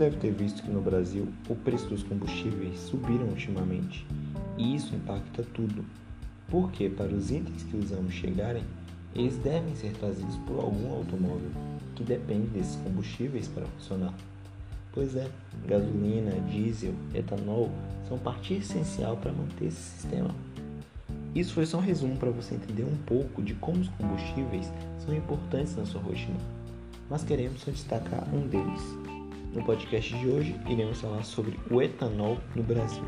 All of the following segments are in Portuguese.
deve ter visto que no Brasil o preço dos combustíveis subiram ultimamente e isso impacta tudo, porque para os itens que usamos chegarem, eles devem ser trazidos por algum automóvel que depende desses combustíveis para funcionar. Pois é, gasolina, diesel, etanol são parte essencial para manter esse sistema. Isso foi só um resumo para você entender um pouco de como os combustíveis são importantes na sua rotina, mas queremos só destacar um deles. No podcast de hoje, iremos falar sobre o etanol no Brasil.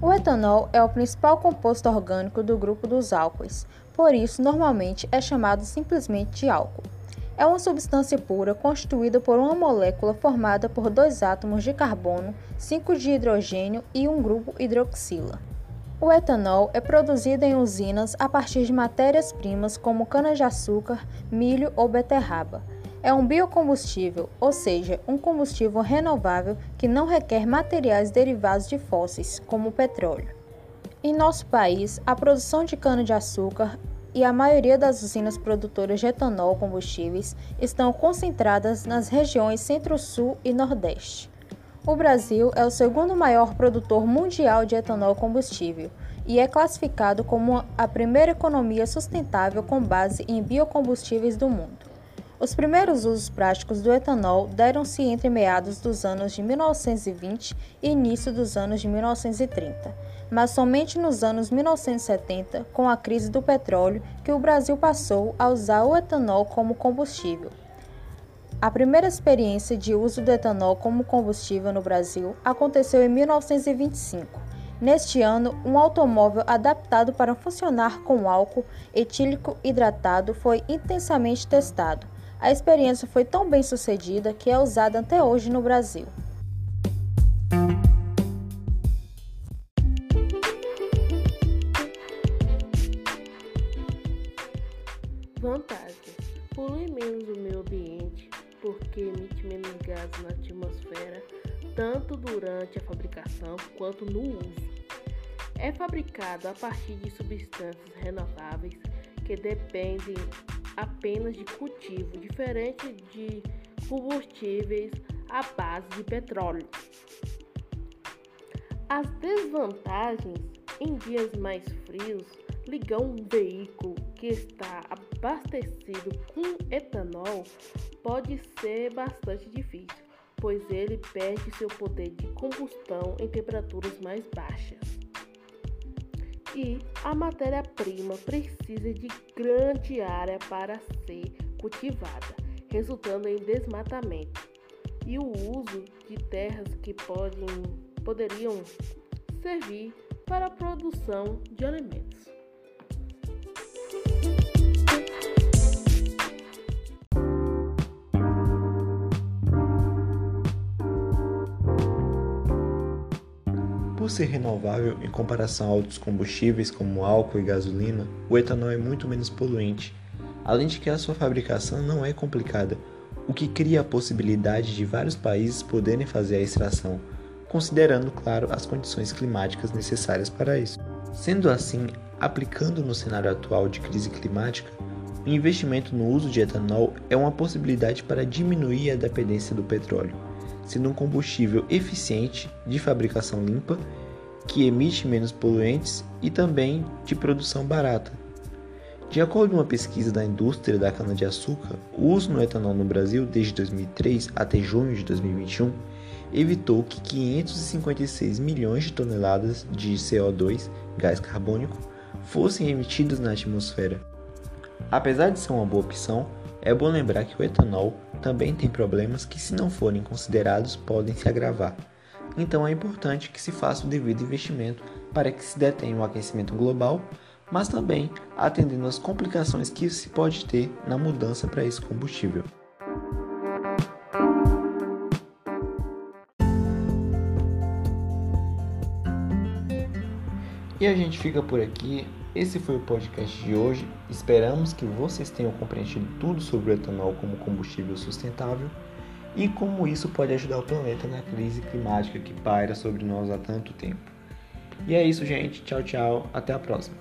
O etanol é o principal composto orgânico do grupo dos álcoois, por isso normalmente é chamado simplesmente de álcool. É uma substância pura constituída por uma molécula formada por dois átomos de carbono, cinco de hidrogênio e um grupo hidroxila. O etanol é produzido em usinas a partir de matérias-primas como cana-de-açúcar, milho ou beterraba é um biocombustível, ou seja, um combustível renovável que não requer materiais derivados de fósseis, como o petróleo. Em nosso país, a produção de cana-de-açúcar e a maioria das usinas produtoras de etanol combustíveis estão concentradas nas regiões Centro-Sul e Nordeste. O Brasil é o segundo maior produtor mundial de etanol combustível e é classificado como a primeira economia sustentável com base em biocombustíveis do mundo. Os primeiros usos práticos do etanol deram-se entre meados dos anos de 1920 e início dos anos de 1930, mas somente nos anos 1970, com a crise do petróleo, que o Brasil passou a usar o etanol como combustível. A primeira experiência de uso do etanol como combustível no Brasil aconteceu em 1925. Neste ano, um automóvel adaptado para funcionar com álcool etílico hidratado foi intensamente testado. A experiência foi tão bem sucedida que é usada até hoje no Brasil. Vantagens: polui menos o meio ambiente porque emite menos gases na atmosfera, tanto durante a fabricação quanto no uso. É fabricado a partir de substâncias renováveis que dependem apenas de cultivo, diferente de combustíveis à base de petróleo. As desvantagens em dias mais frios, ligar um veículo que está abastecido com etanol pode ser bastante difícil, pois ele perde seu poder de combustão em temperaturas mais baixas e a matéria-prima precisa de grande área para ser cultivada, resultando em desmatamento e o uso de terras que podem, poderiam servir para a produção de alimentos. Por ser renovável em comparação a outros combustíveis como álcool e gasolina, o etanol é muito menos poluente, além de que a sua fabricação não é complicada, o que cria a possibilidade de vários países poderem fazer a extração, considerando, claro, as condições climáticas necessárias para isso. Sendo assim, aplicando no cenário atual de crise climática, o investimento no uso de etanol é uma possibilidade para diminuir a dependência do petróleo sendo um combustível eficiente, de fabricação limpa, que emite menos poluentes e também de produção barata. De acordo com uma pesquisa da indústria da cana-de-açúcar, o uso no etanol no Brasil desde 2003 até junho de 2021 evitou que 556 milhões de toneladas de CO2, gás carbônico, fossem emitidas na atmosfera. Apesar de ser uma boa opção, é bom lembrar que o etanol também tem problemas que, se não forem considerados, podem se agravar. Então é importante que se faça o devido investimento para que se detenha o aquecimento global, mas também atendendo às complicações que se pode ter na mudança para esse combustível. E a gente fica por aqui. Esse foi o podcast de hoje. Esperamos que vocês tenham compreendido tudo sobre o etanol como combustível sustentável e como isso pode ajudar o planeta na crise climática que paira sobre nós há tanto tempo. E é isso, gente. Tchau, tchau. Até a próxima.